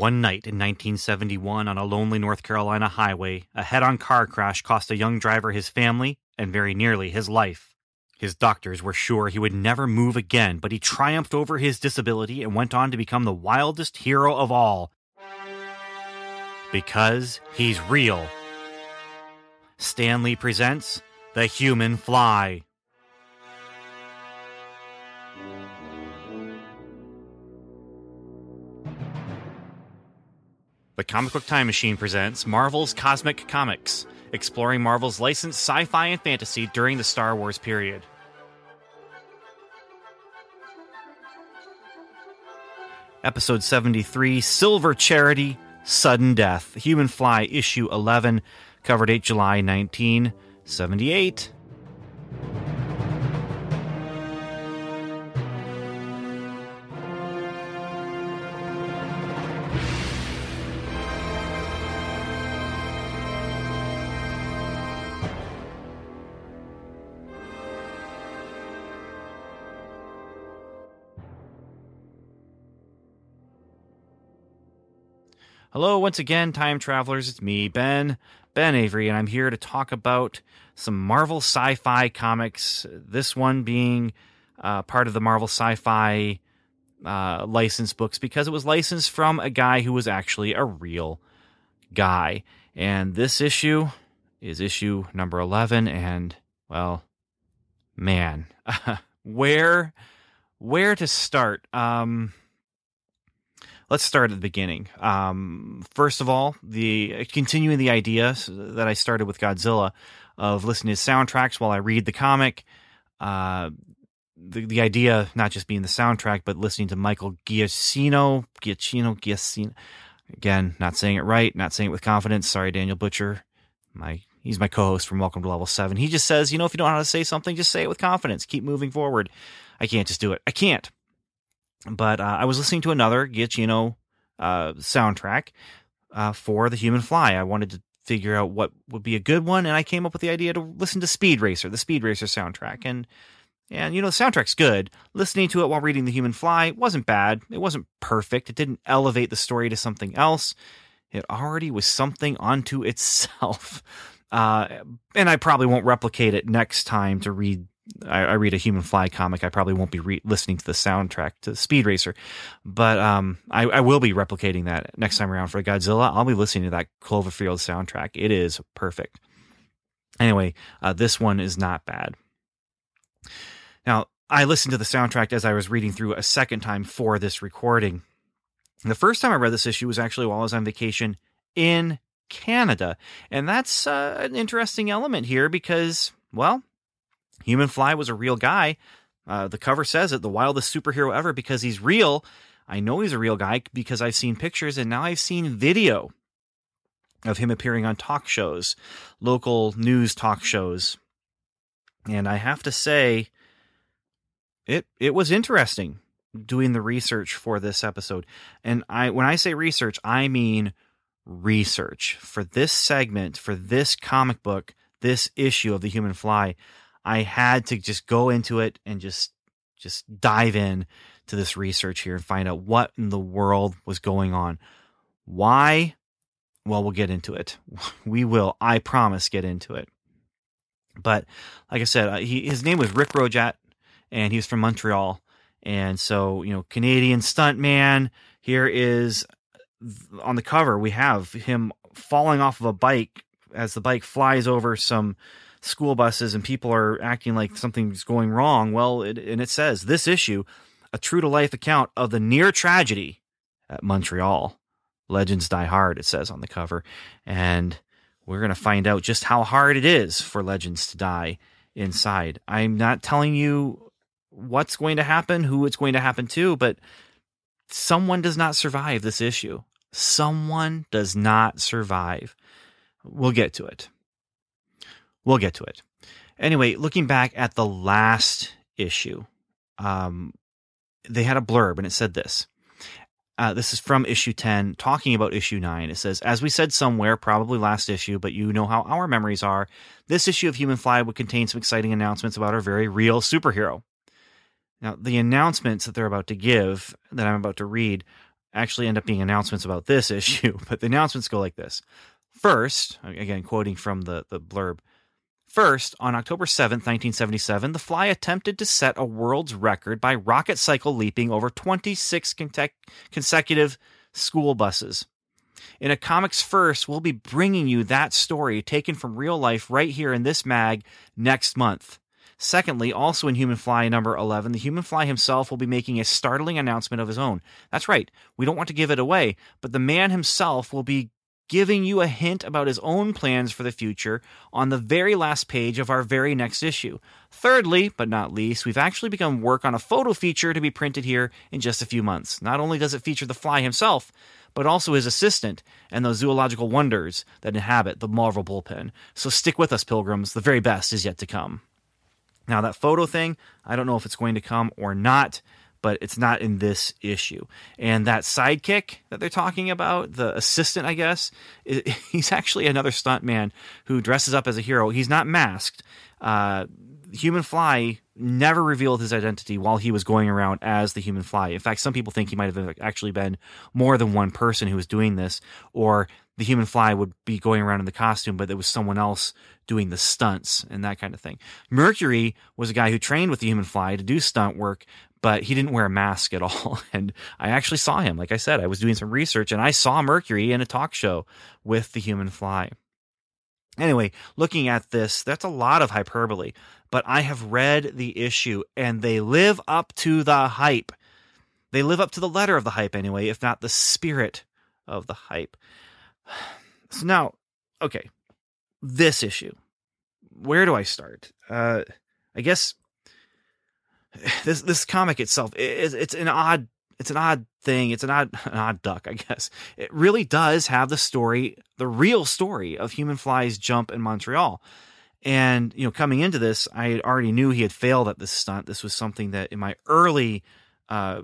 One night in 1971 on a lonely North Carolina highway, a head on car crash cost a young driver his family and very nearly his life. His doctors were sure he would never move again, but he triumphed over his disability and went on to become the wildest hero of all. Because he's real. Stan Lee presents The Human Fly. The Comic Book Time Machine presents Marvel's Cosmic Comics, exploring Marvel's licensed sci fi and fantasy during the Star Wars period. Episode 73 Silver Charity Sudden Death, Human Fly, Issue 11, cover date July 1978. Hello, once again, time travelers. It's me, Ben, Ben Avery, and I'm here to talk about some Marvel sci fi comics. This one being uh, part of the Marvel sci fi uh, license books because it was licensed from a guy who was actually a real guy. And this issue is issue number 11. And, well, man, where. Where to start? Um, let's start at the beginning. Um, first of all, the continuing the idea that I started with Godzilla of listening to soundtracks while I read the comic. Uh, the the idea not just being the soundtrack, but listening to Michael Giacchino, Giacchino, Giacchino. Again, not saying it right, not saying it with confidence. Sorry, Daniel Butcher. My he's my co-host from Welcome to Level Seven. He just says, you know, if you don't know how to say something, just say it with confidence. Keep moving forward. I can't just do it. I can't but uh, I was listening to another Giacchino uh, soundtrack uh, for The Human Fly. I wanted to figure out what would be a good one, and I came up with the idea to listen to Speed Racer, the Speed Racer soundtrack, and and you know the soundtrack's good. Listening to it while reading The Human Fly wasn't bad. It wasn't perfect. It didn't elevate the story to something else. It already was something unto itself. Uh, and I probably won't replicate it next time to read I, I, read a Human Fly comic, I probably won't be re- listening to the soundtrack to Speed Racer, but um, I, I, will be replicating that next time around for Godzilla. I'll be listening to that Cloverfield soundtrack. It is perfect. Anyway, uh, this one is not bad. Now, I listened to the soundtrack as I was reading through a second time for this recording. The first time I read this issue was actually while I was on vacation in Canada, and that's uh, an interesting element here because, well, Human Fly was a real guy. Uh, the cover says it, the wildest superhero ever, because he's real. I know he's a real guy because I've seen pictures and now I've seen video of him appearing on talk shows, local news talk shows. And I have to say, it it was interesting doing the research for this episode. And I when I say research, I mean research for this segment, for this comic book, this issue of the Human Fly. I had to just go into it and just just dive in to this research here and find out what in the world was going on. Why? Well, we'll get into it. We will, I promise, get into it. But like I said, uh, he, his name was Rick Rojatt, and he was from Montreal. And so, you know, Canadian stuntman. Here is on the cover, we have him falling off of a bike as the bike flies over some school buses and people are acting like something's going wrong. Well, it, and it says this issue, a true to life account of the near tragedy at Montreal. Legends die hard, it says on the cover. And we're going to find out just how hard it is for legends to die inside. I'm not telling you what's going to happen, who it's going to happen to, but someone does not survive this issue. Someone does not survive. We'll get to it. We'll get to it. Anyway, looking back at the last issue, um, they had a blurb and it said this. Uh, this is from issue 10, talking about issue 9. It says, As we said somewhere, probably last issue, but you know how our memories are, this issue of Human Fly would contain some exciting announcements about our very real superhero. Now, the announcements that they're about to give, that I'm about to read, actually end up being announcements about this issue, but the announcements go like this. First, again, quoting from the, the blurb. First, on October 7th, 1977, the Fly attempted to set a world's record by rocket cycle leaping over 26 consecutive school buses. In a comics first, we'll be bringing you that story taken from real life right here in this mag next month. Secondly, also in Human Fly number 11, the Human Fly himself will be making a startling announcement of his own. That's right, we don't want to give it away, but the man himself will be giving you a hint about his own plans for the future on the very last page of our very next issue. Thirdly, but not least, we've actually begun work on a photo feature to be printed here in just a few months. Not only does it feature the fly himself, but also his assistant and those zoological wonders that inhabit the Marvel bullpen. So stick with us, pilgrims. The very best is yet to come. Now, that photo thing, I don't know if it's going to come or not but it's not in this issue. And that sidekick that they're talking about, the assistant, I guess, he's actually another stuntman who dresses up as a hero. He's not masked. Uh, Human Fly never revealed his identity while he was going around as the Human Fly. In fact, some people think he might have actually been more than one person who was doing this, or the Human Fly would be going around in the costume, but there was someone else doing the stunts and that kind of thing. Mercury was a guy who trained with the Human Fly to do stunt work, but he didn't wear a mask at all. And I actually saw him. Like I said, I was doing some research and I saw Mercury in a talk show with the human fly. Anyway, looking at this, that's a lot of hyperbole, but I have read the issue and they live up to the hype. They live up to the letter of the hype anyway, if not the spirit of the hype. So now, okay, this issue. Where do I start? Uh, I guess this this comic itself it's an odd it's an odd thing. It's an odd an odd duck, I guess. It really does have the story, the real story of Human Fly's jump in Montreal. And you know, coming into this, I already knew he had failed at this stunt. This was something that in my early uh,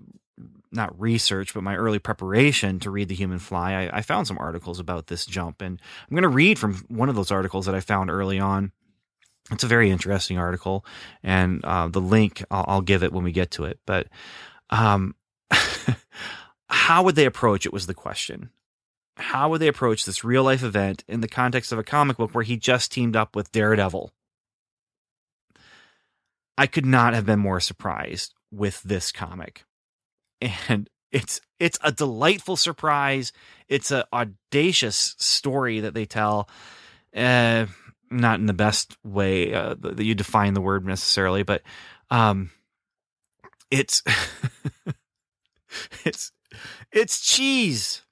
not research, but my early preparation to read The Human Fly, I, I found some articles about this jump. And I'm going to read from one of those articles that I found early on it's a very interesting article, and uh, the link I'll, I'll, give it when we get to it. But um, how would they approach it? Was the question. How would they approach this real life event in the context of a comic book where he just teamed up with Daredevil? I could not have been more surprised with this comic, and it's it's a delightful surprise. It's an audacious story that they tell. Uh, not in the best way uh, that you define the word necessarily, but um, it's it's it's cheese.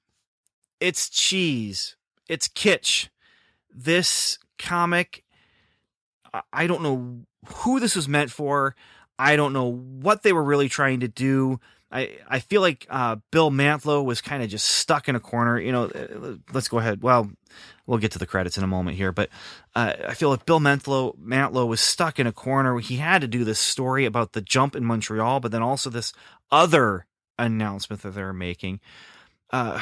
It's cheese. It's kitsch. This comic, I don't know who this was meant for. I don't know what they were really trying to do. I, I feel like uh, Bill Mantlo was kind of just stuck in a corner. You know, let's go ahead. Well, we'll get to the credits in a moment here, but uh, I feel like Bill Mantlo, Mantlo was stuck in a corner. He had to do this story about the jump in Montreal, but then also this other announcement that they're making. Uh,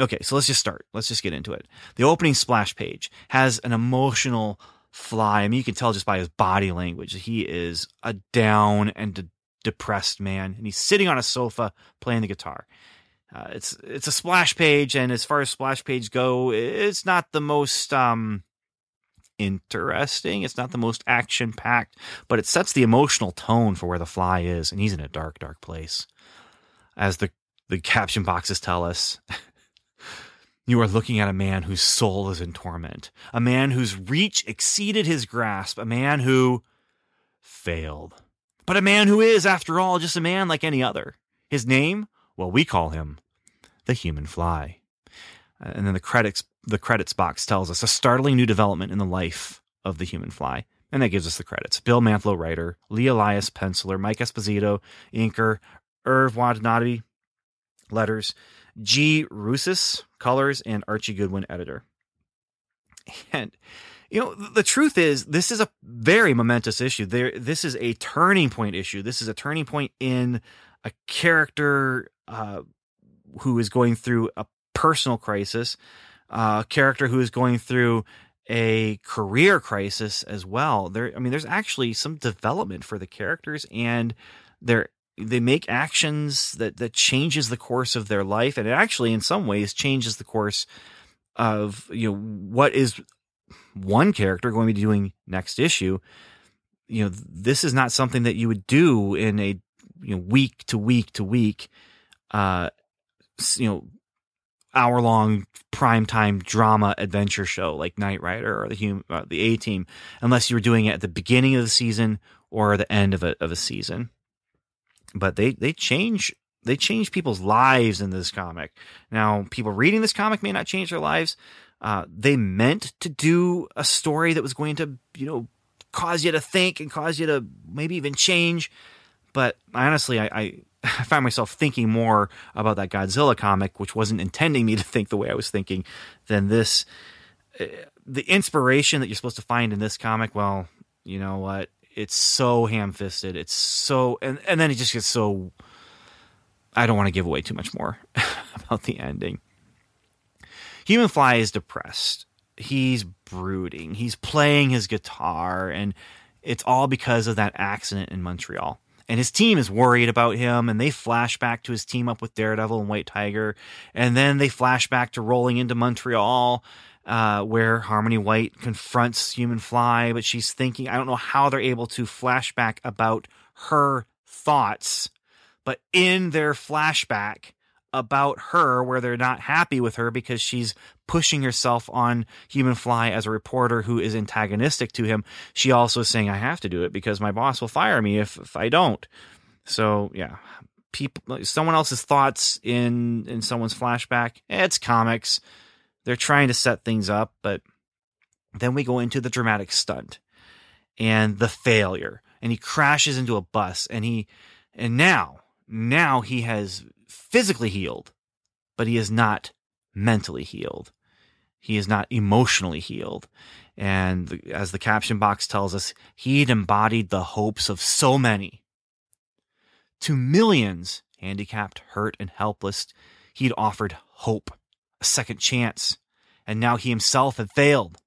okay, so let's just start. Let's just get into it. The opening splash page has an emotional fly. I mean, you can tell just by his body language. He is a down and depressed man, and he's sitting on a sofa playing the guitar. Uh, it's it's a splash page, and as far as splash page go, it's not the most um, interesting. It's not the most action packed, but it sets the emotional tone for where the fly is, and he's in a dark, dark place. As the the caption boxes tell us, you are looking at a man whose soul is in torment, a man whose reach exceeded his grasp, a man who failed, but a man who is, after all, just a man like any other. His name well, we call him the human fly. Uh, and then the credits the credits box tells us a startling new development in the life of the human fly. And that gives us the credits. Bill Mantlo, writer, Lee Elias, penciler, Mike Esposito, inker, Irv Watanabe, letters, G. Roussos, colors, and Archie Goodwin, editor. And you know, the truth is, this is a very momentous issue. There, this is a turning point issue. This is a turning point in a character uh, who is going through a personal crisis, uh, a character who is going through a career crisis as well. There, I mean, there's actually some development for the characters, and they're they make actions that that changes the course of their life, and it actually, in some ways, changes the course of you know what is one character going to be doing next issue. You know, this is not something that you would do in a you know week to week to week, uh, you know, hour long primetime drama adventure show like Knight Rider or the hum, uh, the A Team, unless you were doing it at the beginning of the season or the end of a of a season. But they they change they change people's lives in this comic. Now, people reading this comic may not change their lives. Uh, they meant to do a story that was going to you know cause you to think and cause you to maybe even change. But honestly, I, I find myself thinking more about that Godzilla comic, which wasn't intending me to think the way I was thinking, than this. Uh, the inspiration that you're supposed to find in this comic, well, you know what? It's so ham fisted. It's so, and, and then it just gets so. I don't want to give away too much more about the ending. Human Fly is depressed. He's brooding. He's playing his guitar, and it's all because of that accident in Montreal and his team is worried about him and they flash back to his team up with Daredevil and White Tiger and then they flash back to rolling into Montreal uh, where Harmony White confronts Human Fly but she's thinking I don't know how they're able to flash back about her thoughts but in their flashback about her where they're not happy with her because she's pushing herself on Human Fly as a reporter who is antagonistic to him. She also is saying, I have to do it because my boss will fire me if, if I don't. So, yeah. People, someone else's thoughts in in someone's flashback. Eh, it's comics. They're trying to set things up, but then we go into the dramatic stunt and the failure. And he crashes into a bus and he and now now he has physically healed, but he is not mentally healed. He is not emotionally healed. And as the caption box tells us, he'd embodied the hopes of so many. To millions, handicapped, hurt, and helpless, he'd offered hope, a second chance, and now he himself had failed.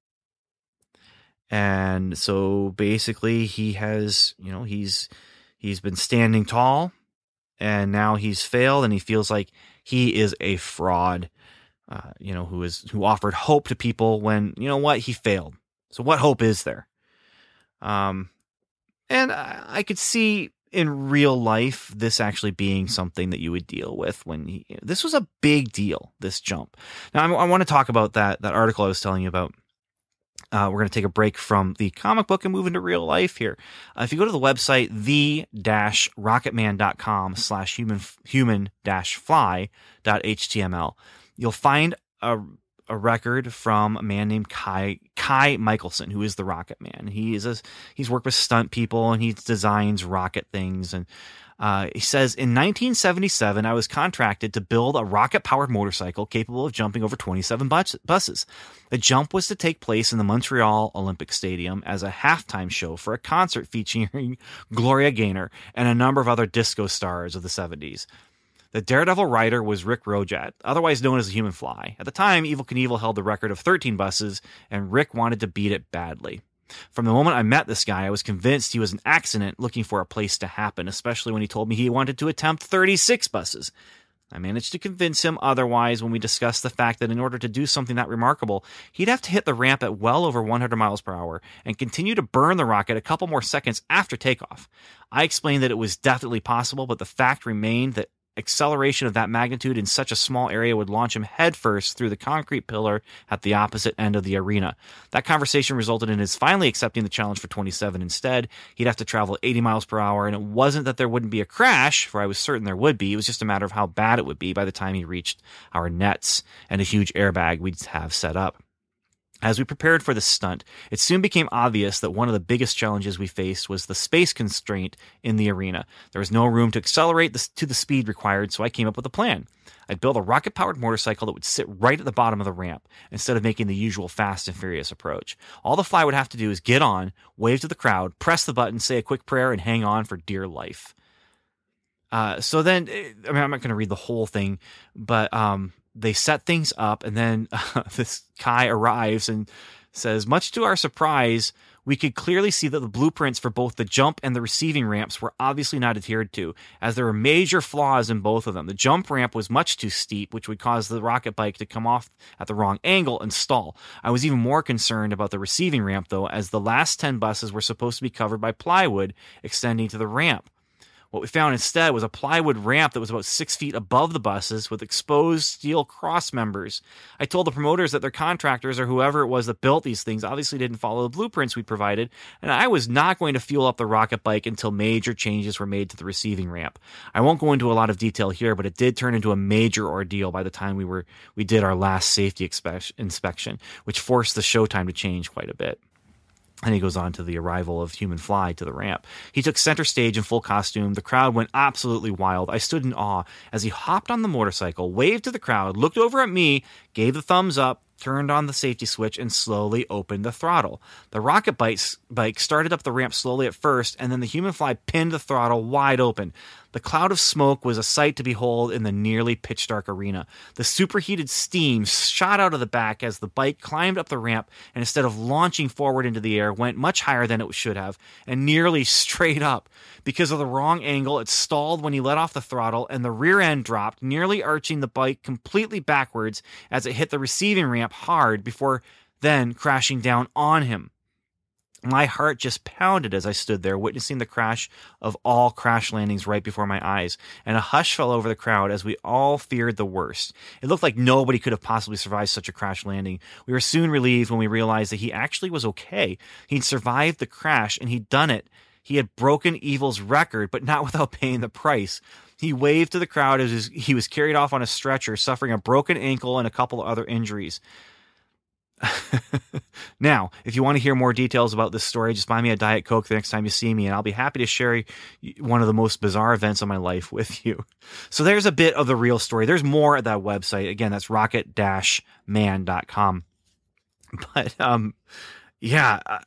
And so basically he has, you know, he's he's been standing tall and now he's failed and he feels like he is a fraud uh, you know who is who offered hope to people when you know what he failed. So what hope is there? Um and I, I could see in real life this actually being something that you would deal with when he, this was a big deal this jump. Now I, I want to talk about that that article i was telling you about uh, we're going to take a break from the comic book and move into real life here. Uh, if you go to the website, the-rocketman.com slash human, human dash fly dot html, you'll find a, a record from a man named Ky, Ky Michaelson, who is the Rocket Man. He is a, he's worked with stunt people and he designs rocket things. And uh, he says, in 1977, I was contracted to build a rocket powered motorcycle capable of jumping over 27 bus- buses. The jump was to take place in the Montreal Olympic Stadium as a halftime show for a concert featuring Gloria Gaynor and a number of other disco stars of the 70s. The Daredevil rider was Rick Rojatt, otherwise known as the Human Fly. At the time, Evel Knievel held the record of 13 buses, and Rick wanted to beat it badly. From the moment I met this guy, I was convinced he was an accident looking for a place to happen, especially when he told me he wanted to attempt 36 buses. I managed to convince him otherwise when we discussed the fact that in order to do something that remarkable, he'd have to hit the ramp at well over 100 miles per hour and continue to burn the rocket a couple more seconds after takeoff. I explained that it was definitely possible, but the fact remained that acceleration of that magnitude in such a small area would launch him headfirst through the concrete pillar at the opposite end of the arena. That conversation resulted in his finally accepting the challenge for 27 instead. He'd have to travel 80 miles per hour, and it wasn't that there wouldn't be a crash, for I was certain there would be. It was just a matter of how bad it would be by the time he reached our nets and a huge airbag we'd have set up. As we prepared for the stunt, it soon became obvious that one of the biggest challenges we faced was the space constraint in the arena. There was no room to accelerate to the speed required, so I came up with a plan. I'd build a rocket powered motorcycle that would sit right at the bottom of the ramp instead of making the usual fast and furious approach. All the fly would have to do is get on, wave to the crowd, press the button, say a quick prayer, and hang on for dear life. Uh, so then, eh, I mean, I'm not going to read the whole thing, but um, they set things up, and then uh, this Ky arrives and says, much to our surprise, we could clearly see that the blueprints for both the jump and the receiving ramps were obviously not adhered to, as there were major flaws in both of them. The jump ramp was much too steep, which would cause the rocket bike to come off at the wrong angle and stall. I was even more concerned about the receiving ramp, though, as the last 10 buses were supposed to be covered by plywood extending to the ramp. What we found instead was a plywood ramp that was about six feet above the buses with exposed steel cross members. I told the promoters that their contractors or whoever it was that built these things obviously didn't follow the blueprints we provided, and I was not going to fuel up the rocket bike until major changes were made to the receiving ramp. I won't go into a lot of detail here, but it did turn into a major ordeal by the time we were we did our last safety inspection, which forced the show time to change quite a bit. And he goes on to the arrival of Human Fly to the ramp. He took center stage in full costume. The crowd went absolutely wild. I stood in awe as he hopped on the motorcycle, waved to the crowd, looked over at me, gave the thumbs up, turned on the safety switch, and slowly opened the throttle. The rocket bike started up the ramp slowly at first, and then the human fly pinned the throttle wide open. The cloud of smoke was a sight to behold in the nearly pitch dark arena. The superheated steam shot out of the back as the bike climbed up the ramp and instead of launching forward into the air, went much higher than it should have and nearly straight up. Because of the wrong angle, it stalled when he let off the throttle and the rear end dropped, nearly arching the bike completely backwards as it hit the receiving ramp hard before then crashing down on him. My heart just pounded as I stood there, witnessing the crash of all crash landings right before my eyes, and a hush fell over the crowd as we all feared the worst. It looked like nobody could have possibly survived such a crash landing. We were soon relieved when we realized that he actually was okay. He'd survived the crash, and he'd done it. He had broken Evel's record, but not without paying the price. He waved to the crowd as he was carried off on a stretcher, suffering a broken ankle and a couple of other injuries. now, if you want to hear more details about this story, just buy me a Diet Coke the next time you see me, and I'll be happy to share one of the most bizarre events of my life with you. So there's a bit of the real story. There's more at that website. Again, that's rocket-man.com. But um, yeah, uh,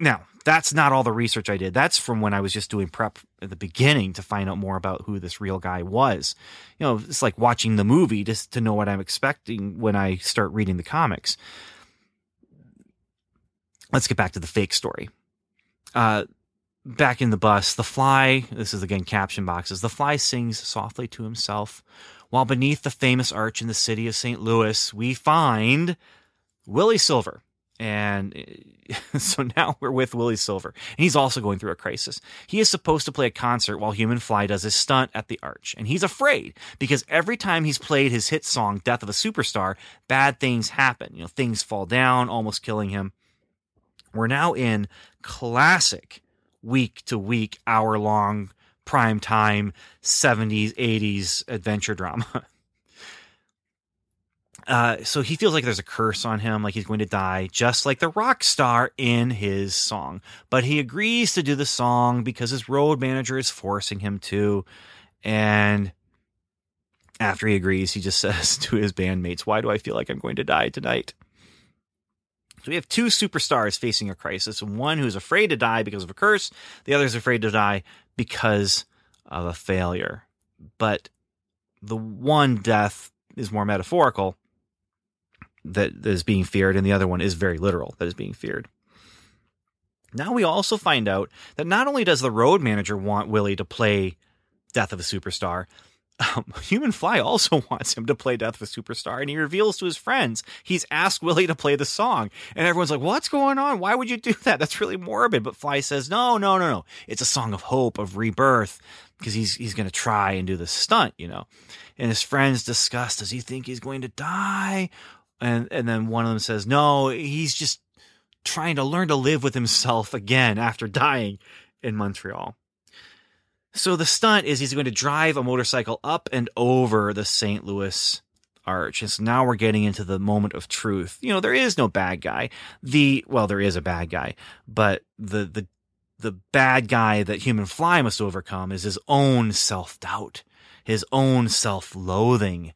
now that's not all the research I did. That's from when I was just doing prep at the beginning to find out more about who this real guy was. You know, it's like watching the movie just to know what I'm expecting when I start reading the comics let's get back to the fake story. Uh, back in the bus, the fly, this is again caption boxes, the fly sings softly to himself, while beneath the famous arch in the city of St. Louis, we find Willie Silver. And so now we're with Willie Silver. And he's also going through a crisis. He is supposed to play a concert while Human Fly does his stunt at the arch. And he's afraid because every time he's played his hit song, Death of a Superstar, bad things happen. You know, things fall down, almost killing him. We're now in classic week to week, hour long, prime time, 70s, 80s adventure drama. Uh, so he feels like there's a curse on him, like he's going to die, just like the rock star in his song. But he agrees to do the song because his road manager is forcing him to. And after he agrees, he just says to his bandmates, Why do I feel like I'm going to die tonight? So we have two superstars facing a crisis one who's afraid to die because of a curse, the other is afraid to die because of a failure. But the one death is more metaphorical that is being feared, and the other one is very literal that is being feared. Now we also find out that not only does the road manager want Willie to play Death of a Superstar, um, Human Fly also wants him to play Death of a Superstar, and he reveals to his friends he's asked Willie to play the song. And everyone's like, What's going on? Why would you do that? That's really morbid. But Fly says, No, no, no, no. It's a song of hope, of rebirth, because he's he's going to try and do the stunt, you know. And his friends discuss, Does he think he's going to die? And and then one of them says, No, he's just trying to learn to live with himself again after dying in Montreal. So the stunt is he's going to drive a motorcycle up and over the St. Louis arch. And so now we're getting into the moment of truth. You know, there is no bad guy. The well, there is a bad guy, but the the the bad guy that Human Fly must overcome is his own self doubt, his own self loathing.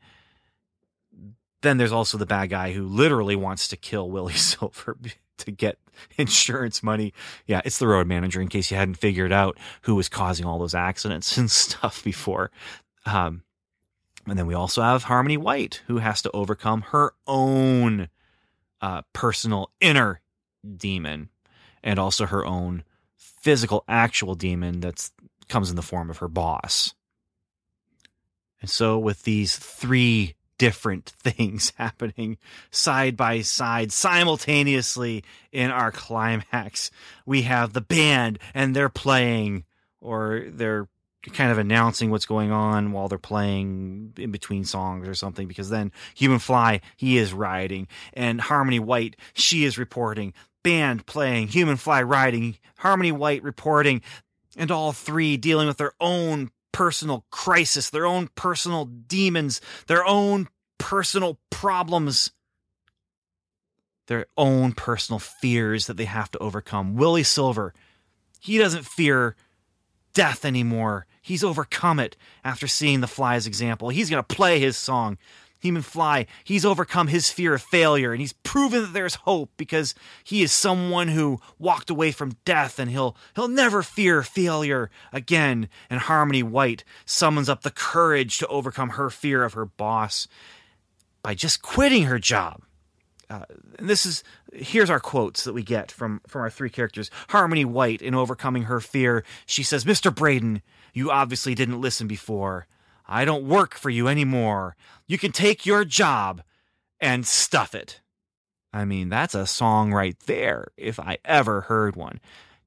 Then there's also the bad guy who literally wants to kill Willie Silver to get insurance money. Yeah, it's the road manager in case you hadn't figured out who was causing all those accidents and stuff before. Um, and then we also have Harmony White, who has to overcome her own uh, personal inner demon. and also her own physical, actual demon that comes in the form of her boss. And so, with these three different things happening side by side simultaneously in our climax, we have the band and they're playing or they're kind of announcing what's going on while they're playing in between songs or something because then human fly he is riding and harmony white she is reporting band playing human fly riding harmony white reporting and all three dealing with their own personal crisis their own personal demons their own personal problems their own personal fears that they have to overcome willie silver he doesn't fear death anymore. He's overcome it after seeing the fly's example. He's going to play his song. Human Fly, he's overcome his fear of failure and he's proven that there's hope because he is someone who walked away from death and he'll he'll never fear failure again. And Harmony White summons up the courage to overcome her fear of her boss by just quitting her job. Uh, and this is here's our quotes that we get from from our three characters. Harmony white in overcoming her fear she says mr braden you obviously didn't listen before. I don't work for you anymore. You can take your job and stuff it. I mean that's a song right there if i ever heard one.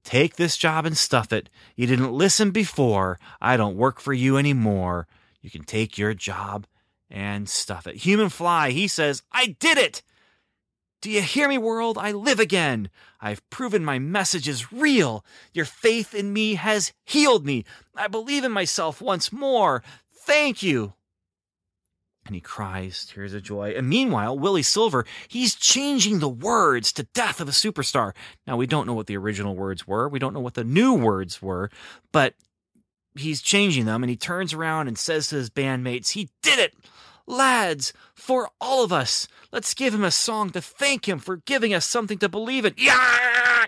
Take this job and stuff it. You didn't listen before. I don't work for you anymore. You can take your job and stuff it human fly he says i did it do you hear me, world? I live again. I've proven my message is real. Your faith in me has healed me. I believe in myself once more. Thank you. And he cries tears of joy. And meanwhile, Willie Silver, he's changing the words to Death of a Superstar. Now, we don't know what the original words were. We don't know what the new words were, but he's changing them and he turns around and says to his bandmates, He did it! Lads, for all of us, let's give him a song to thank him for giving us something to believe in. Yeah!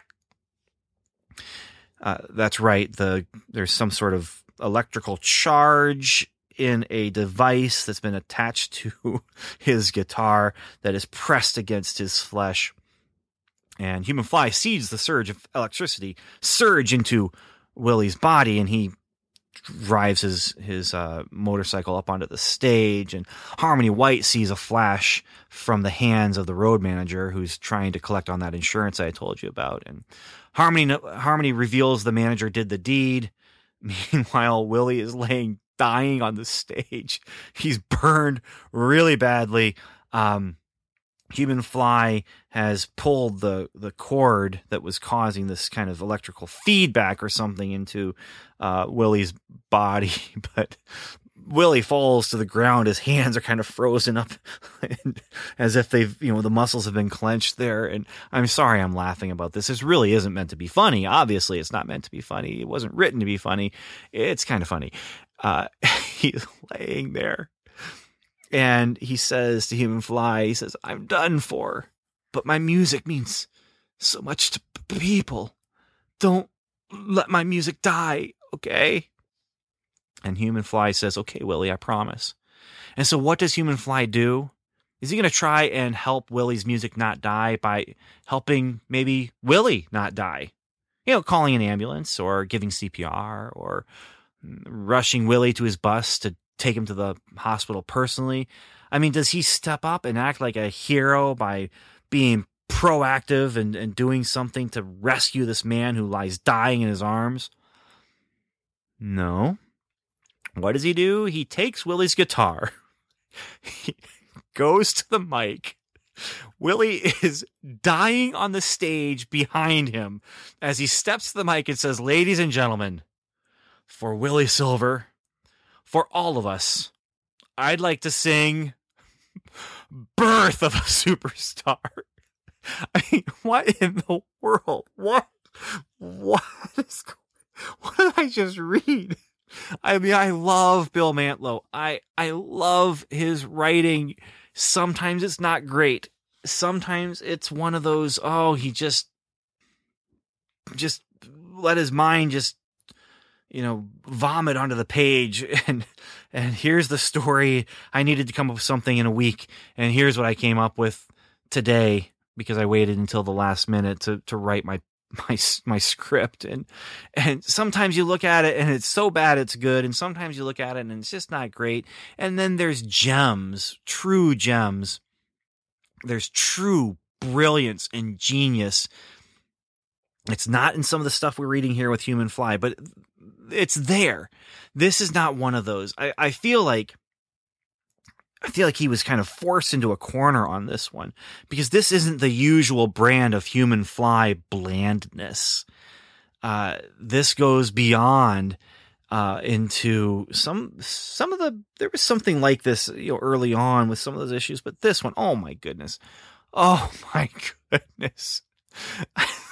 Uh, that's right. The there's some sort of electrical charge in a device that's been attached to his guitar that is pressed against his flesh. And Human Fly sees the surge of electricity surge into Willie's body, and he drives his his uh, motorcycle up onto the stage, and Harmony White sees a flash from the hands of the road manager who's trying to collect on that insurance I told you about, and Harmony Harmony reveals the manager did the deed. Meanwhile, Willie is laying dying on the stage. He's burned really badly. Um, Human Fly has pulled the the cord that was causing this kind of electrical feedback or something into uh, Willie's body, but Willie falls to the ground. His hands are kind of frozen up, as if they've you know the muscles have been clenched there. And I'm sorry, I'm laughing about this. This really isn't meant to be funny. Obviously, it's not meant to be funny. It wasn't written to be funny. It's kind of funny. Uh, he's laying there and he says to Human Fly, he says, I'm done for, but my music means so much to people. Don't let my music die, okay? And Human Fly says, Okay, Willie, I promise. And so, what does Human Fly do? Is he going to try and help Willie's music not die by helping maybe Willie not die? You know, calling an ambulance or giving CPR or mm, rushing Willie to his bus to take him to the hospital personally? I mean, does he step up and act like a hero by being proactive and, and doing something to rescue this man who lies dying in his arms? No. What does he do? He takes Willie's guitar, he goes to the mic. Willie is dying on the stage behind him as he steps to the mic and says, Ladies and gentlemen, for Willie Silver, for all of us, I'd like to sing Birth of a Superstar. I mean, what in the world? What? What is What did I just read? I mean, I love Bill Mantlo. I I love his writing. Sometimes it's not great. Sometimes it's one of those, oh, he just just let his mind just you know, vomit onto the page and and here's the story. I needed to come up with something in a week and here's what I came up with today because I waited until the last minute to to write my my my script. And and sometimes you look at it and it's so bad it's good and sometimes you look at it and it's just not great. And then there's gems true gems. There's true brilliance and genius. It's not in some of the stuff we're reading here with human fly but it's there this is not one of those i, I feel like I feel like he was kind of forced into a corner on this one because this isn't the usual brand of human fly blandness. Uh, this goes beyond uh, into some some of the there was something like this you know early on with some of those issues, but this one, oh my goodness, oh my goodness.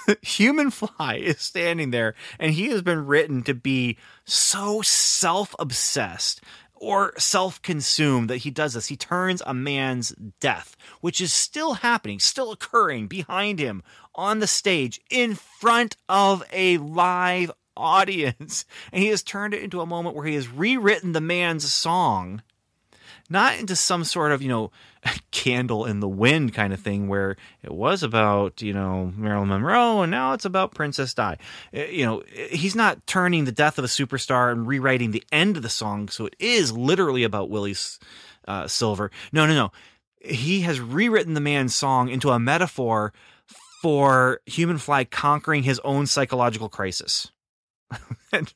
Human Fly is standing there, and he has been written to be so self obsessed or self consumed that he does this. He turns a man's death, which is still happening, still occurring behind him on the stage in front of a live audience. And he has turned it into a moment where he has rewritten the man's song not into some sort of you know candle in the wind kind of thing where it was about you know Marilyn Monroe and now it's about Princess Di. Eh, you know, he's not turning the death of a superstar and rewriting the end of the song, so it is literally about Willie uh, Silver. No, no, no. He has rewritten the man's song into a metaphor for Human Fly conquering his own psychological crisis. and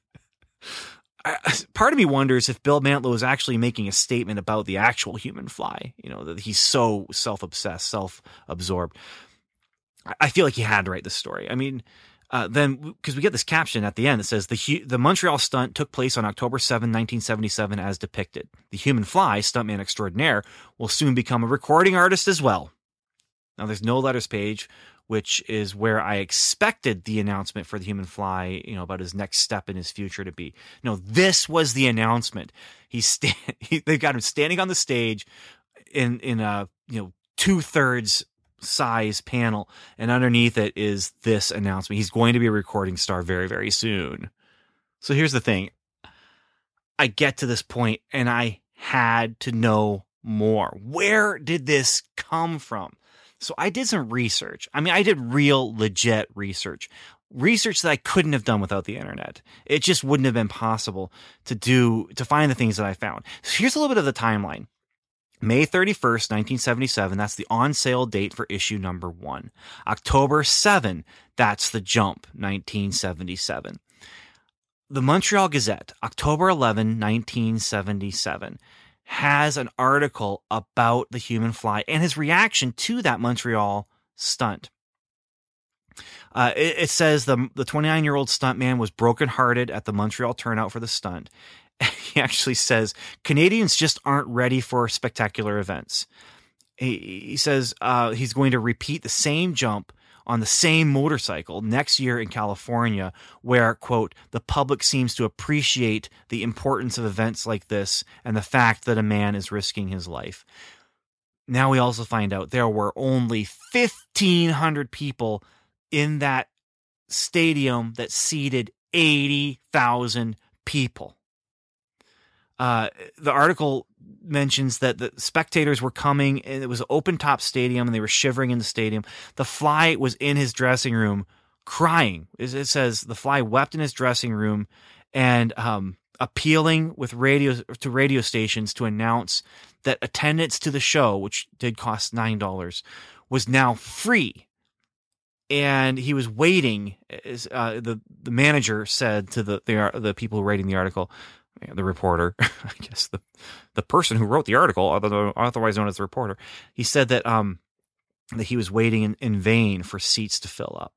part of me wonders if Bill Mantlo is actually making a statement about the actual human fly. You know that he's so self-obsessed, self-absorbed. I feel like he had to write this story. I mean, uh, then because we get this caption at the end that says the the Montreal stunt took place on October 7, 1977, as depicted. The human fly, stuntman extraordinaire, will soon become a recording artist as well. Now, there's no letters page, which is where I expected the announcement for the human fly, you know, about his next step in his future to be. No, this was the announcement. He's stand, he, they've got him standing on the stage in in a you know two thirds size panel, and underneath it is this announcement. He's going to be a recording star very very soon. So here's the thing. I get to this point and I had to know more. Where did this come from? So I did some research. I mean, I did real legit research. Research that I couldn't have done without the internet. It just wouldn't have been possible to do to find the things that I found. So here's a little bit of the timeline. May 31st, 1977, that's the on sale date for issue number one. October 7, that's the jump, 1977. The Montreal Gazette, October 11, 1977 has an article about the human fly and his reaction to that Montreal stunt. Uh, it, it, says the the 29 year old stuntman was brokenhearted at the Montreal turnout for the stunt. he actually says Canadians just aren't ready for spectacular events. He, he says uh, he's going to repeat the same jump on the same motorcycle next year in California, where, quote, the public seems to appreciate the importance of events like this and the fact that a man is risking his life. Now we also find out there were only 1,500 people in that stadium that seated 80,000 people. Uh, the article mentions that the spectators were coming and it was an open top stadium and they were shivering in the stadium. The fly was in his dressing room crying. It says the fly wept in his dressing room and um, appealing with radio to radio stations to announce that attendance to the show, which did cost nine dollars, was now free. And he was waiting. Uh, the the manager said to the the, the people writing the article, the reporter, I guess the the person who wrote the article, otherwise known as the reporter, he said that um that he was waiting in, in vain for seats to fill up.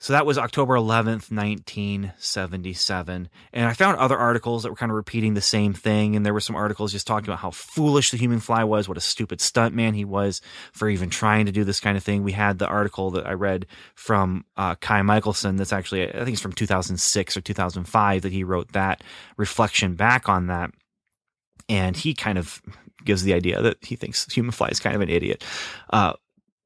So that was October 11th, 1977. And I found other articles that were kind of repeating the same thing. And there were some articles just talking about how foolish the human fly was, what a stupid stuntman he was for even trying to do this kind of thing. We had the article that I read from uh, Ky Michaelson that's actually, I think it's from 2006 or 2005 that he wrote that reflection back on that. And he kind of gives the idea that he thinks human fly is kind of an idiot. Uh,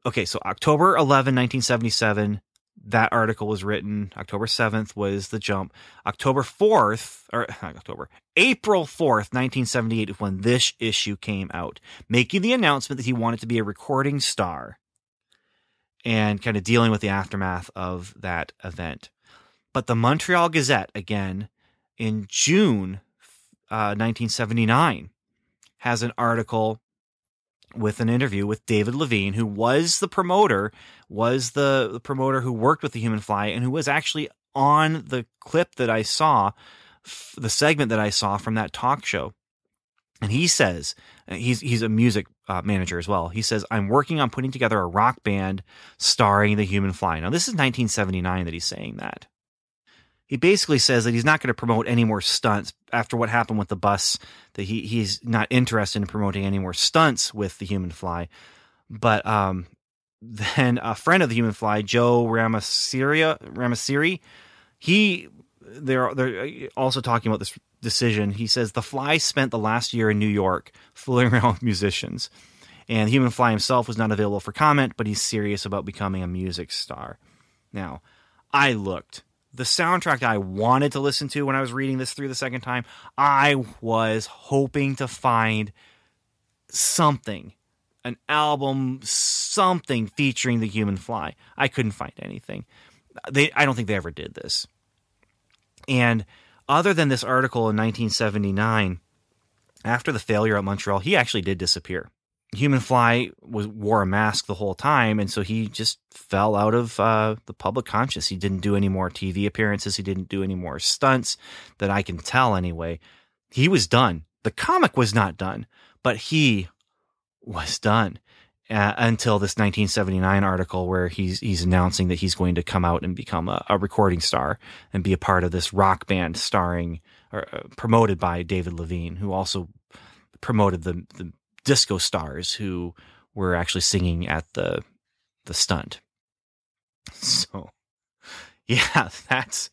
okay, so October 11, 1977 that article was written. October 7th was the jump. October 4th, or October, April 4th, 1978 is when this issue came out, making the announcement that he wanted to be a recording star. and kind of dealing with the aftermath of that event. But the Montreal Gazette, again, in June uh, 1979, has an article with an interview with David Levine, who was the promoter, was the, promoter who worked with the Human Fly, and who was actually on the clip that I saw, the segment that I saw from that talk show. And he says he's he's a music uh, manager as well. He says I'm working on putting together a rock band starring the Human Fly. Now this is 1979 that he's saying that. He basically says that he's not going to promote any more stunts after what happened with the bus. That he he's not interested in promoting any more stunts with the Human Fly. But um, then a friend of the Human Fly, Joe Ramasiri, he they're they're also talking about this decision. He says the Fly spent the last year in New York fooling around with musicians, and Human Fly himself was not available for comment, but he's serious about becoming a music star. Now, I looked the soundtrack I wanted to listen to when I was reading this through the second time. I was hoping to find something, an album, something featuring the Human Fly. I couldn't find anything. They, I don't think they ever did this. And other than this article in 1979, after the failure at Montreal, he actually did disappear. Human Fly was wore a mask the whole time, and so he just fell out of uh, the public conscious. He didn't do any more TV appearances. He didn't do any more stunts that I can tell. Anyway, he was done. The comic was not done, but he was done uh, until this 1979 article where he's he's announcing that he's going to come out and become a, a recording star and be a part of this rock band starring or uh, promoted by David Levine, who also promoted the the disco stars who were actually singing at the the stunt. So, yeah, that's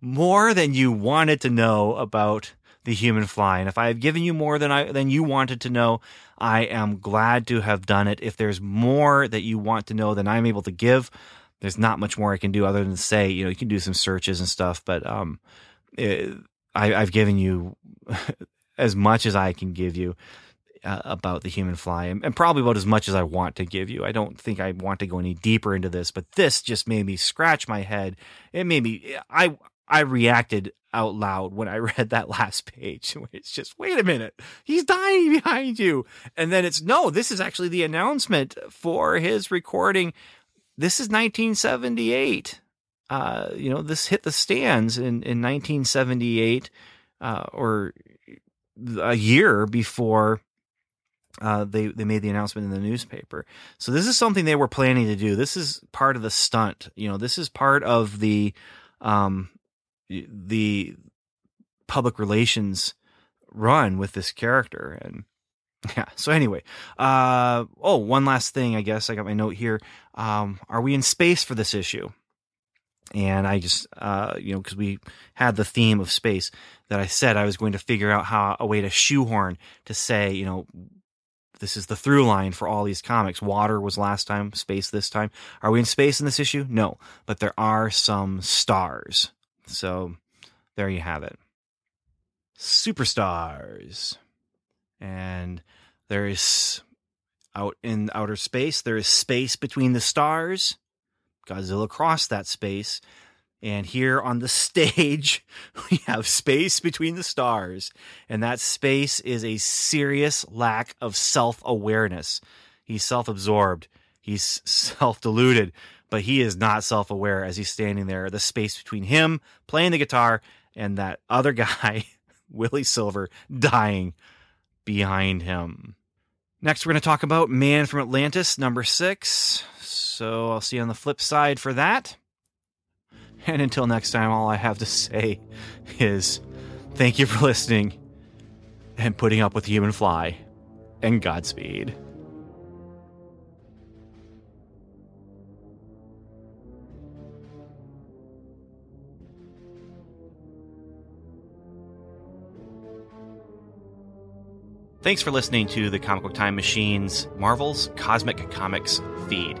more than you wanted to know about the human fly. And if I have given you more than I than you wanted to know, I am glad to have done it. If there's more that you want to know than I'm able to give, there's not much more I can do other than say, you know, you can do some searches and stuff, but um, it, I, I've given you as much as I can give you uh, about the human fly and, and, probably about as much as I want to give you. I don't think I want to go any deeper into this, but this just made me scratch my head. It made me, I, I reacted out loud when I read that last page. It's just, wait a minute, he's dying behind you. And then it's, no, this is actually the announcement for his recording. This is 1978. Uh, you know, this hit the stands in, in 1978, uh, or a year before uh, they they made the announcement in the newspaper. So this is something they were planning to do. This is part of the stunt. You know, this is part of the um, the public relations run with this character and yeah so anyway uh oh one last thing i guess i got my note here um are we in space for this issue and i just uh you know because we had the theme of space that i said i was going to figure out how a way to shoehorn to say you know this is the through line for all these comics. Water was last time, space this time. Are we in space in this issue? No, but there are some stars. So there you have it. Superstars. And there is out in outer space, there is space between the stars. Godzilla crossed that space and here on the stage, we have space between the stars. And that space is a serious lack of self awareness. He's self absorbed, he's self deluded, but he is not self aware as he's standing there. The space between him playing the guitar and that other guy, Willie Silver, dying behind him. Next, we're going to talk about Man from Atlantis, number six. So I'll see you on the flip side for that. And until next time, all I have to say is thank you for listening and putting up with human fly, and Godspeed. Thanks for listening to the Comic Book Time Machine's Marvel's Cosmic Comics feed.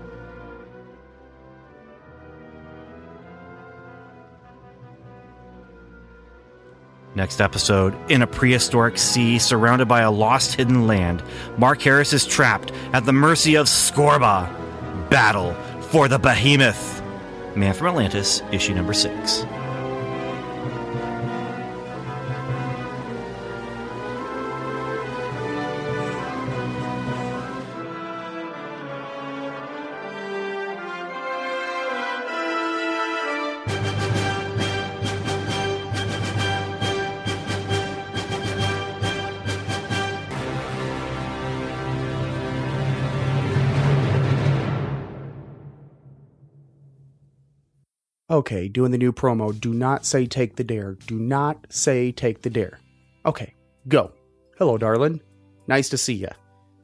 Next episode, in a prehistoric sea surrounded by a lost hidden land, Mark Harris is trapped at the mercy of Scorba. Battle for the Behemoth. Man from Atlantis, issue number six. Okay, doing the new promo. Do not say take the dare. Do not say take the dare. Okay, go. Hello, darling. Nice to see ya.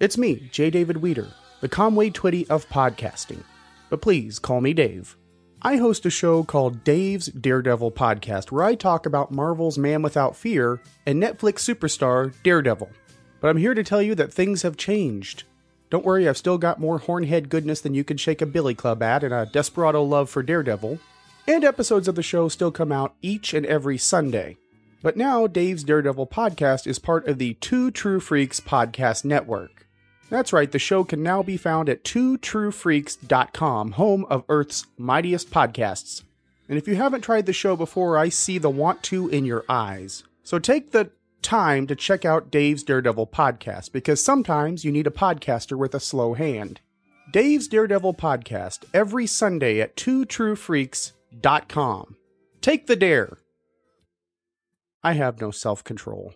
It's me, J. David Weter, the Conway Twitty of podcasting. But please call me Dave. I host a show called Dave's Daredevil Podcast where I talk about Marvel's Man Without Fear and Netflix superstar Daredevil. But I'm here to tell you that things have changed. Don't worry, I've still got more hornhead goodness than you can shake a billy club at and a desperado love for Daredevil, and episodes of the show still come out each and every Sunday. But now Dave's Daredevil podcast is part of the Two True Freaks podcast network. That's right, the show can now be found at twotruefreaks.com, home of Earth's mightiest podcasts. And if you haven't tried the show before, I see the want to in your eyes. So take the time to check out Dave's Daredevil podcast because sometimes you need a podcaster with a slow hand. Dave's Daredevil podcast every Sunday at twotruefreaks.com com. Take the dare. I have no self control.